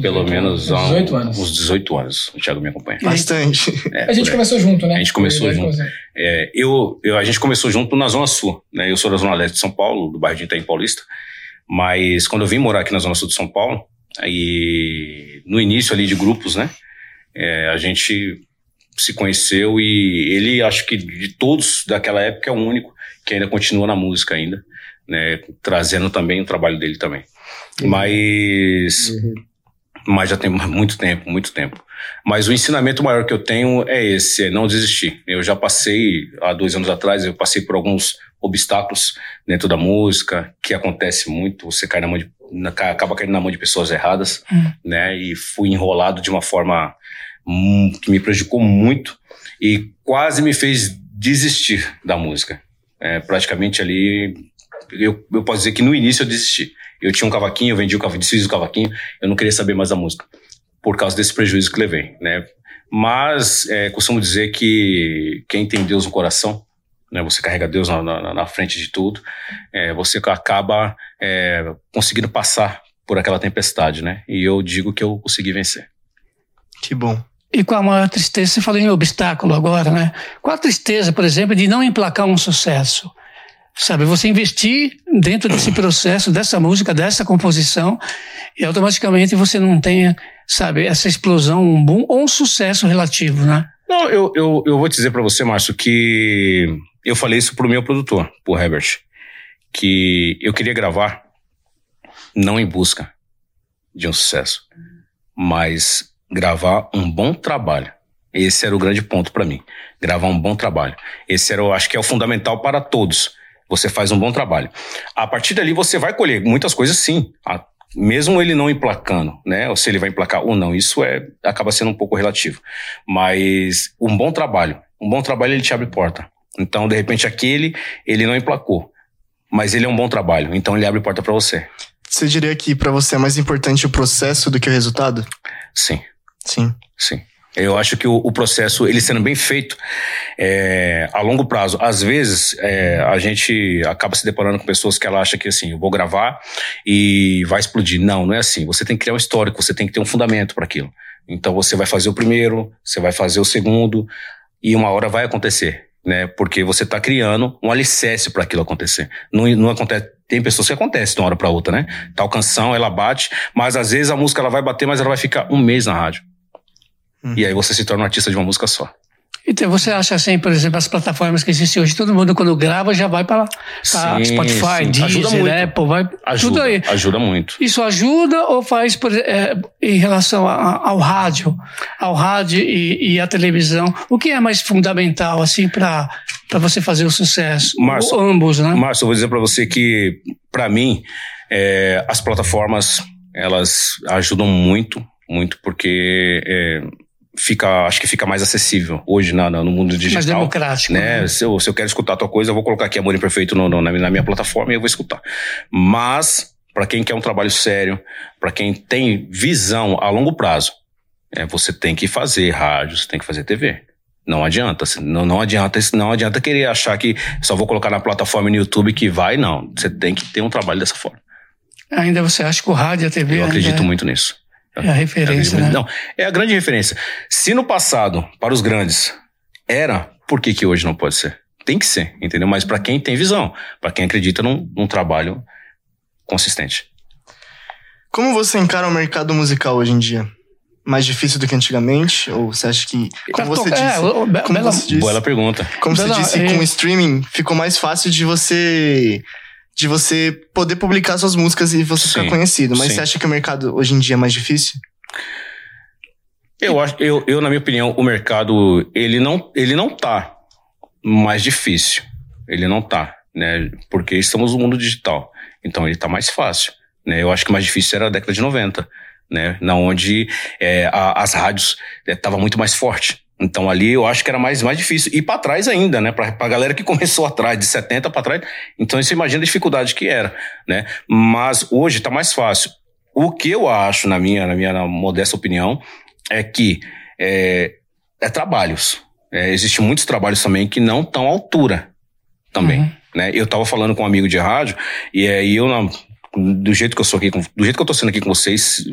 pelo menos, há 18 anos. uns 18 anos. O Thiago me acompanha. Bastante. É, A gente começou junto, né? A gente começou junto. É, eu, eu- a gente começou junto na Zona Sul, né? Eu sou da Zona Leste de São Paulo, do bairro de Itaim Paulista. Mas quando eu vim morar aqui na Zona Sul de São Paulo, aí no início ali de grupos, né? é, a gente se conheceu e ele, acho que de todos daquela época, é o único que ainda continua na música ainda, né? Trazendo também o trabalho dele também. Mas mas já tem muito tempo, muito tempo. Mas o ensinamento maior que eu tenho é esse, é não desistir. Eu já passei, há dois anos atrás, eu passei por alguns obstáculos dentro da música, que acontece muito, você cai na mão de, na- ca- acaba caindo na mão de pessoas erradas, Hum. né? E fui enrolado de uma forma hum, que me prejudicou muito e quase me fez desistir da música. É, praticamente ali, eu, eu posso dizer que no início eu desisti. Eu tinha um cavaquinho, eu vendi o cavaquinho, desfiz o cavaquinho, eu não queria saber mais da música, por causa desse prejuízo que levei, né? Mas é, costumo dizer que quem tem Deus no coração, né, você carrega Deus na, na- na frente de tudo, é, você acaba é, conseguindo passar por aquela tempestade, né? E eu digo que eu consegui vencer. Que bom. E com a maior tristeza, você falou em obstáculo agora, né? Qual a tristeza, por exemplo, de não emplacar um sucesso? Sabe, você investir dentro desse processo, dessa música, dessa composição, e automaticamente você não tenha, sabe, essa explosão, um boom ou um sucesso relativo, né? Não, eu, eu, eu vou dizer pra você, Márcio, que eu falei isso pro meu produtor, pro Herbert, que eu queria gravar não em busca de um sucesso, mas gravar um bom trabalho. Esse era o grande ponto pra mim. Gravar um bom trabalho. Esse era, eu acho que é o fundamental para todos. Você faz um bom trabalho. A partir dali você vai colher muitas coisas, sim. A- mesmo ele não emplacando, né? Ou se ele vai emplacar ou não, isso é acaba sendo um pouco relativo. Mas um bom trabalho, um bom trabalho ele te abre porta. Então, de repente, aquele ele não emplacou, mas ele é um bom trabalho, então ele abre porta para você. Você diria que pra você é mais importante o processo do que o resultado? Sim. Sim. Sim. Eu acho que o, o processo, ele sendo bem feito, é, a longo prazo, às vezes é, a gente acaba se deparando com pessoas que ela acha que assim, eu vou gravar e vai explodir. Não, não é assim. Você tem que criar um histórico, você tem que ter um fundamento para aquilo. Então você vai fazer o primeiro, você vai fazer o segundo e uma hora vai acontecer, né? Porque você está criando um alicerce para aquilo acontecer. Não, não acontece. Tem pessoas que acontece de uma hora para outra, né? Tal canção, ela bate, mas às vezes a música ela vai bater, mas ela vai ficar um mês na rádio. E aí você se torna um artista de uma música só. Então, você acha assim, por exemplo, as plataformas que existem hoje, todo mundo quando grava já vai para Spotify, sim. Ajuda Deezer, muito. Apple, vai tudo Ajuda, aí. ajuda muito. Isso ajuda ou faz por, é, em relação a- ao rádio, ao rádio e, e à televisão? O que é mais fundamental assim para para você fazer o sucesso? Márcio, Ou ambos, né? Márcio, eu vou dizer pra você que, pra mim, é, as plataformas, elas ajudam muito, muito, porque é, fica, acho que fica mais acessível hoje na, na- no mundo digital. mais democrático. né? Se, eu, se eu quero escutar a tua coisa, eu vou colocar aqui Amor Imperfeito no, no- na, na minha plataforma e eu vou escutar. Mas, para quem quer um trabalho sério, para quem tem visão a longo prazo, é, você tem que fazer rádio, você tem que fazer TV. Não adianta, não, não adianta, não adianta querer achar que só vou colocar na plataforma no YouTube que vai, não. Você tem que ter um trabalho dessa forma. Ainda você acha que o rádio e a TV Eu acredito é, muito nisso. É a referência, Eu acredito né? Não, é a grande referência. Se no passado, para os grandes, era, por que, que hoje não pode ser? Tem que ser, entendeu? Mas para quem tem visão, para quem acredita num, num trabalho consistente. Como você encara o mercado musical hoje em dia? Mais difícil do que antigamente? Ou você acha que, como você disse, é, o- como bela- você disse, Boa pergunta. como você Bela, disse, é- com o streaming ficou mais fácil de você de você poder publicar suas músicas e você ficar Sim, conhecido. Mas sim. você acha que o mercado hoje em dia é mais difícil? Eu acho, eu, eu, na minha opinião, o mercado, ele não, ele não tá mais difícil. Ele não tá, né? Porque estamos no mundo digital. Então ele tá mais fácil, né? Eu acho que mais difícil era a década de 90, né? Na onde é, a- as rádios estavam muito mais forte. Então ali eu acho que era mais, mais difícil. E para trás ainda, né? Pra, pra galera que começou atrás, de 70 para trás. Então você imagina a dificuldade que era, né? Mas hoje tá mais fácil. O que eu acho, na minha, na minha modesta opinião, é que é, é trabalhos. É, Existem muitos trabalhos também que não estão à altura também. Uhum. Né? Eu estava falando com um amigo de rádio e aí eu na- do jeito que eu sou aqui, do jeito que eu tô sendo aqui com vocês,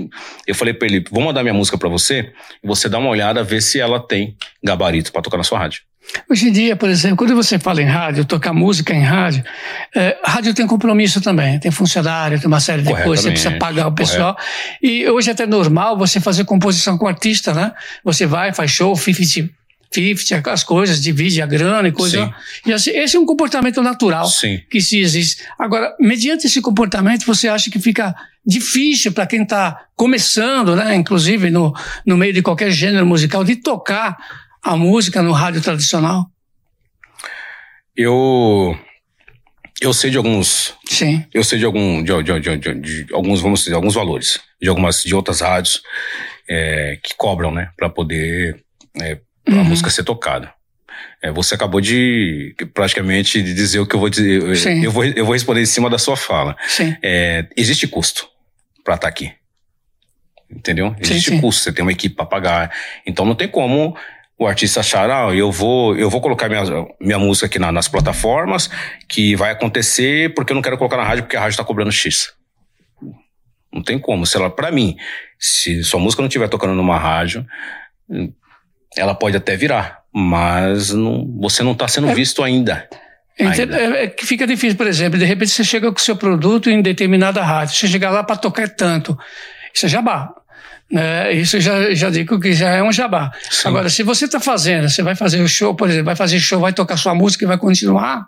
eu falei para ele, vou mandar minha música para você e você dá uma olhada ver se ela tem gabarito para tocar na sua rádio. Hoje em dia, por exemplo, quando você fala em rádio, tocar música em rádio, é, rádio tem compromisso também, tem funcionário, tem uma série de coisas, você precisa pagar o pessoal. E hoje é até normal você fazer composição com artista, né? Você vai, faz show, 50, 50 as coisas, divide a grana e coisa. E assim, esse é um comportamento natural Sim. que se existe. Agora, mediante esse comportamento, você acha que fica difícil para quem está começando, né, inclusive no, no meio de qualquer gênero musical, de tocar a música no rádio tradicional? Eu eu sei de alguns Sim. eu sei de algum de, de- de- de- de alguns vamos dizer alguns valores de algumas de outras rádios é, que cobram né para poder é, a Uhum. música ser tocada É, você acabou de praticamente de dizer o que eu vou dizer eu- Sim. eu vou eu vou responder em cima da sua fala Sim. É, existe custo para estar aqui entendeu existe sim. custo você tem uma equipe para pagar então não tem como o artista achar, ah, eu vou, eu vou colocar minha, minha música aqui na- nas plataformas, que vai acontecer porque eu não quero colocar na rádio porque a rádio está cobrando X. Não tem como. Se ela, para mim, se sua música não estiver tocando numa rádio, ela pode até virar, mas não, você não está sendo É. visto ainda. É, inter- Ainda. é- é que fica difícil, por exemplo, de repente você chega com o seu produto em determinada rádio, você chega lá para tocar tanto, isso é jabá. Né? Isso já, já digo que já é um jabá. Sim. Agora, se você está fazendo, você vai fazer o show, por exemplo, vai fazer show, vai tocar sua música e vai continuar,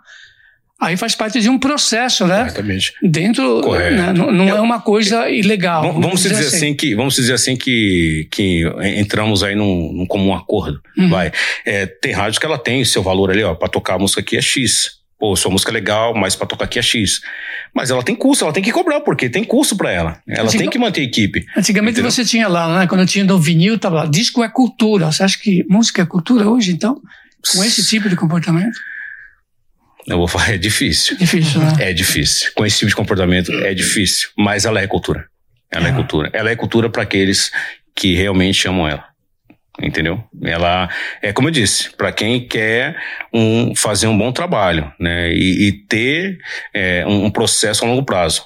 aí faz parte de um processo, né? Exatamente. Dentro, né? não, não é uma coisa ilegal. Vamos, vamos dizer assim que vamos dizer assim que, que entramos aí num, num comum acordo. Uhum. Vai. É, tem rádio que ela tem seu valor ali, ó, para tocar a música aqui é X. Pô, sua música é legal, mas para tocar aqui é X. Mas ela tem custo, ela tem que cobrar, porque tem custo para ela. Ela Antiga- tem que manter a equipe. Antigamente Entendeu? você tinha lá, né? Quando tinha no vinil, tava lá, disco é cultura. Você acha que música é cultura hoje, então? Com esse tipo de comportamento? Eu vou falar, é difícil. Difícil, né? É difícil. Com esse tipo de comportamento é difícil. Mas ela é cultura. Ela é, É. cultura. Ela é cultura para aqueles que realmente amam ela. Entendeu? Ela é como eu disse, para quem quer um, fazer um bom trabalho, né? E, e ter é, um, um processo a longo prazo.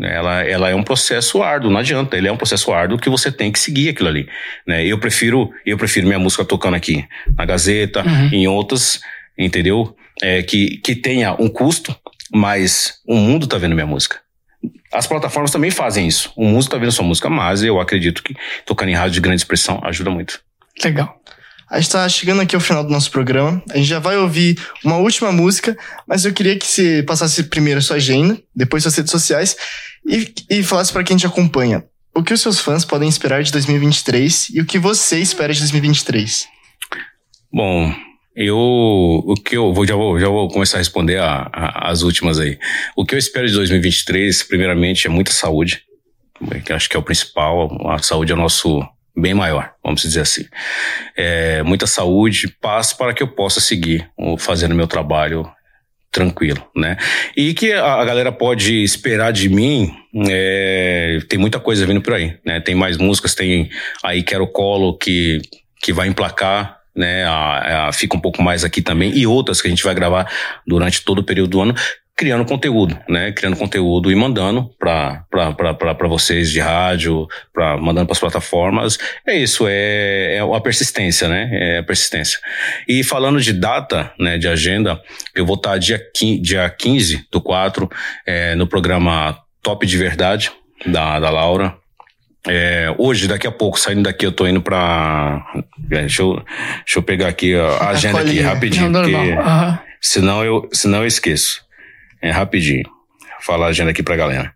Ela, ela é um processo árduo, não adianta. Ele é um processo árduo que você tem que seguir aquilo ali. Né? Eu prefiro, eu prefiro minha música tocando aqui na Gazeta, Uhum. em outras, entendeu? É, que, que tenha um custo, mas o mundo tá vendo minha música. As plataformas também fazem isso. O mundo tá vendo sua música, mas eu acredito que tocando em rádio de grande expressão ajuda muito. Legal. A gente tá chegando aqui ao final do nosso programa. A gente já vai ouvir uma última música, mas eu queria que você passasse primeiro a sua agenda, depois suas redes sociais e, e falasse pra quem te acompanha. O que os seus fãs podem esperar de 2023 e o que você espera de 2023? Bom, eu o que eu vou já vou já vou começar a responder a- a- as últimas aí. O que eu espero de 2023, primeiramente, é muita saúde, que eu acho que é o principal. A saúde é o nosso bem maior, vamos dizer assim. É, muita saúde, paz para que eu possa seguir fazendo meu trabalho tranquilo, né? E que a galera pode esperar de mim, é, tem muita coisa vindo por aí, né? Tem mais músicas, tem aí Quero Colo que, que vai emplacar, né? A, a- fica um pouco mais aqui também, e outras que a gente vai gravar durante todo o período do ano, criando conteúdo, né? Criando conteúdo e mandando para vocês de rádio, pra, mandando para as plataformas. É isso, é, é a persistência, né? É a persistência. E falando de data, né, de agenda, eu vou estar dia, quin- dia 15 do 4 é, no programa Top de Verdade, da, da Laura. É, hoje, daqui a pouco, saindo daqui, eu tô indo pra. é, deixa, eu, deixa eu pegar aqui ó, a agenda aqui rapidinho. Não, porque Aham. senão, eu, senão eu esqueço. É rapidinho. Vou falar a agenda aqui pra galera.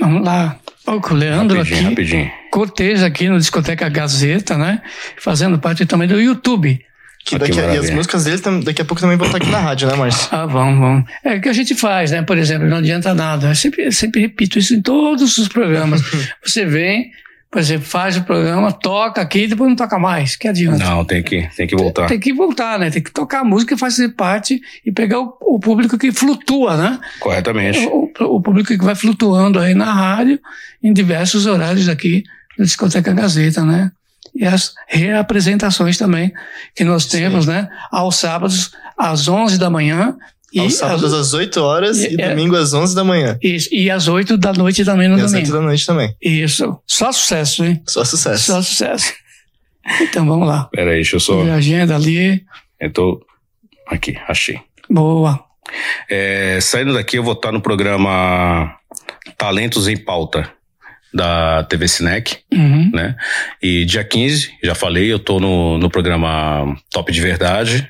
Vamos lá. O Leandro rapidinho, aqui, rapidinho. Cortez aqui no Discoteca Gazeta, né? Fazendo parte também do YouTube. Que Ah, que a, e as músicas dele tam- daqui a pouco também vão estar aqui na rádio, né, Márcio? Ah, vamos, vamos. É o que a gente faz, né? Por exemplo, não adianta nada. Eu sempre, sempre repito isso em todos os programas. Você vem, por exemplo, faz o programa, toca aqui e depois não toca mais. Que adianta? Não, tem que, tem que voltar. Tem que voltar, né? Tem que tocar a música e fazer parte e pegar o, o público que flutua, né? Corretamente. O, o público que vai flutuando aí na rádio em diversos horários aqui da Discoteca Gazeta, né? E as reapresentações também que nós temos, né? Aos sábados, às 11 da manhã. E Aos sábados às, às 8 horas e, E- é- domingo às 11 da manhã. isso, e às 8 da noite também no E às 8 domingo. da noite também. Isso. Só sucesso, hein? Só sucesso. Só sucesso. Então vamos lá. Pera aí, deixa eu só. Ver a agenda ali. Eu tô. Aqui, achei. Boa. É, saindo daqui, eu vou estar no programa Talentos em Pauta da TV Cinec, Uhum. né? E dia 15, já falei, eu tô no, no programa Top de Verdade.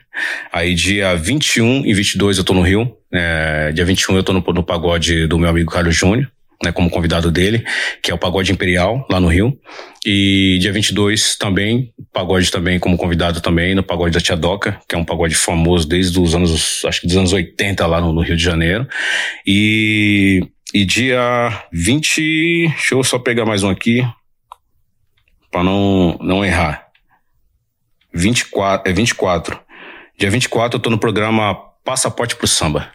Aí dia 21 e 22 eu tô no Rio. É, dia 21 eu tô no, no pagode do meu amigo Carlos Júnior. Né, como convidado dele, que é o Pagode Imperial, lá no Rio. E dia 22 também, pagode também como convidado também, no Pagode da Tia Doca, que é um pagode famoso desde os anos, acho que dos anos 80 lá no, no Rio de Janeiro. E, e dia 20, deixa eu só pegar mais um aqui, para não, não errar. 24, é 24. Dia 24 eu tô no programa Passaporte pro Samba.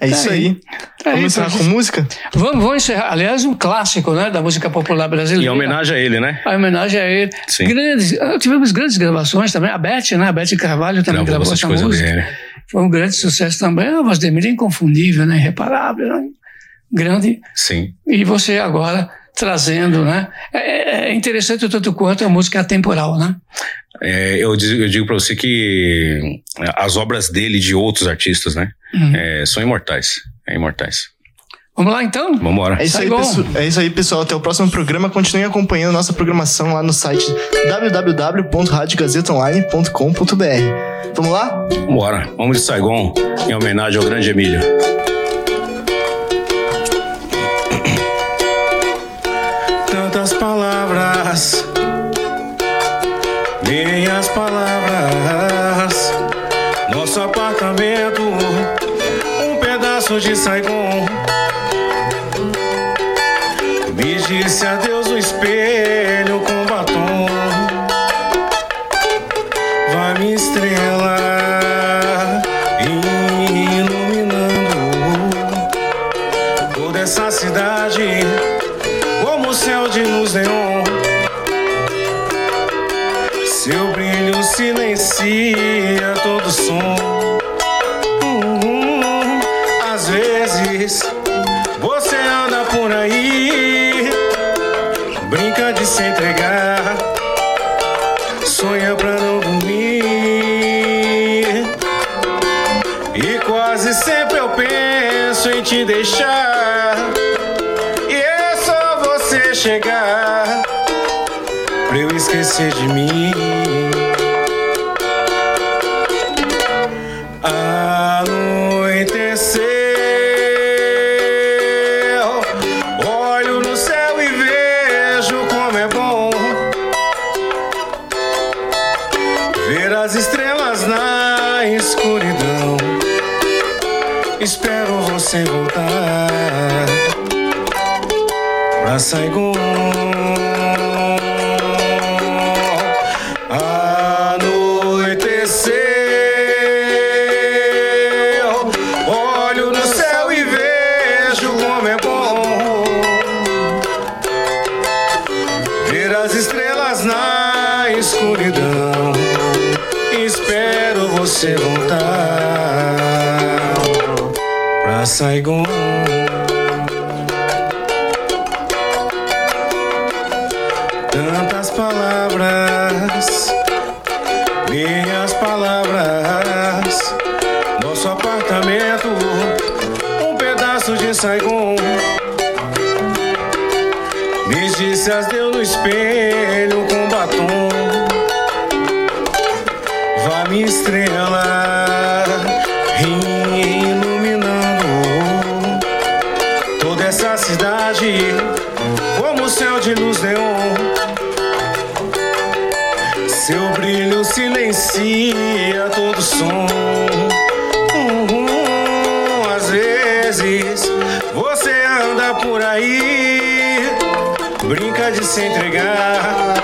É isso Tá aí. aí. Tá aí, Vamos encerrar pra com música? Vamos, vamos encerrar. Aliás, um clássico, né? Da música popular brasileira. E em homenagem a ele, né? A homenagem a ele. Sim. Grandes, ah, tivemos grandes gravações também. A Beth, né? A Beth Carvalho também Gravou gravou essa música. dele. Foi um grande sucesso também. A voz dele é inconfundível, né? Irreparável, né? Grande. Sim. E você agora trazendo, né? É, é interessante o tanto quanto a música é atemporal, né? É, eu, digo, eu digo pra você que as obras dele e de outros artistas, né? é, são imortais. É imortais. Vamos lá então? Vambora. É isso, aí, Saigon. pesso- é isso aí, pessoal. Até o próximo programa. Continue acompanhando nossa programação lá no site www.radiogazetaonline.com.br. Vamos lá? Vambora. Vamos de Saigon, em homenagem ao grande Emílio. Minhas palavras. Nosso apartamento, um pedaço de Saigon. Sempre eu penso em te deixar. E é só você chegar pra eu esquecer de mim. Você voltar pra Saigon. Anoiteceu, Saigon. Silencia todo som. Uhum, às vezes você anda por aí, brinca de se entregar,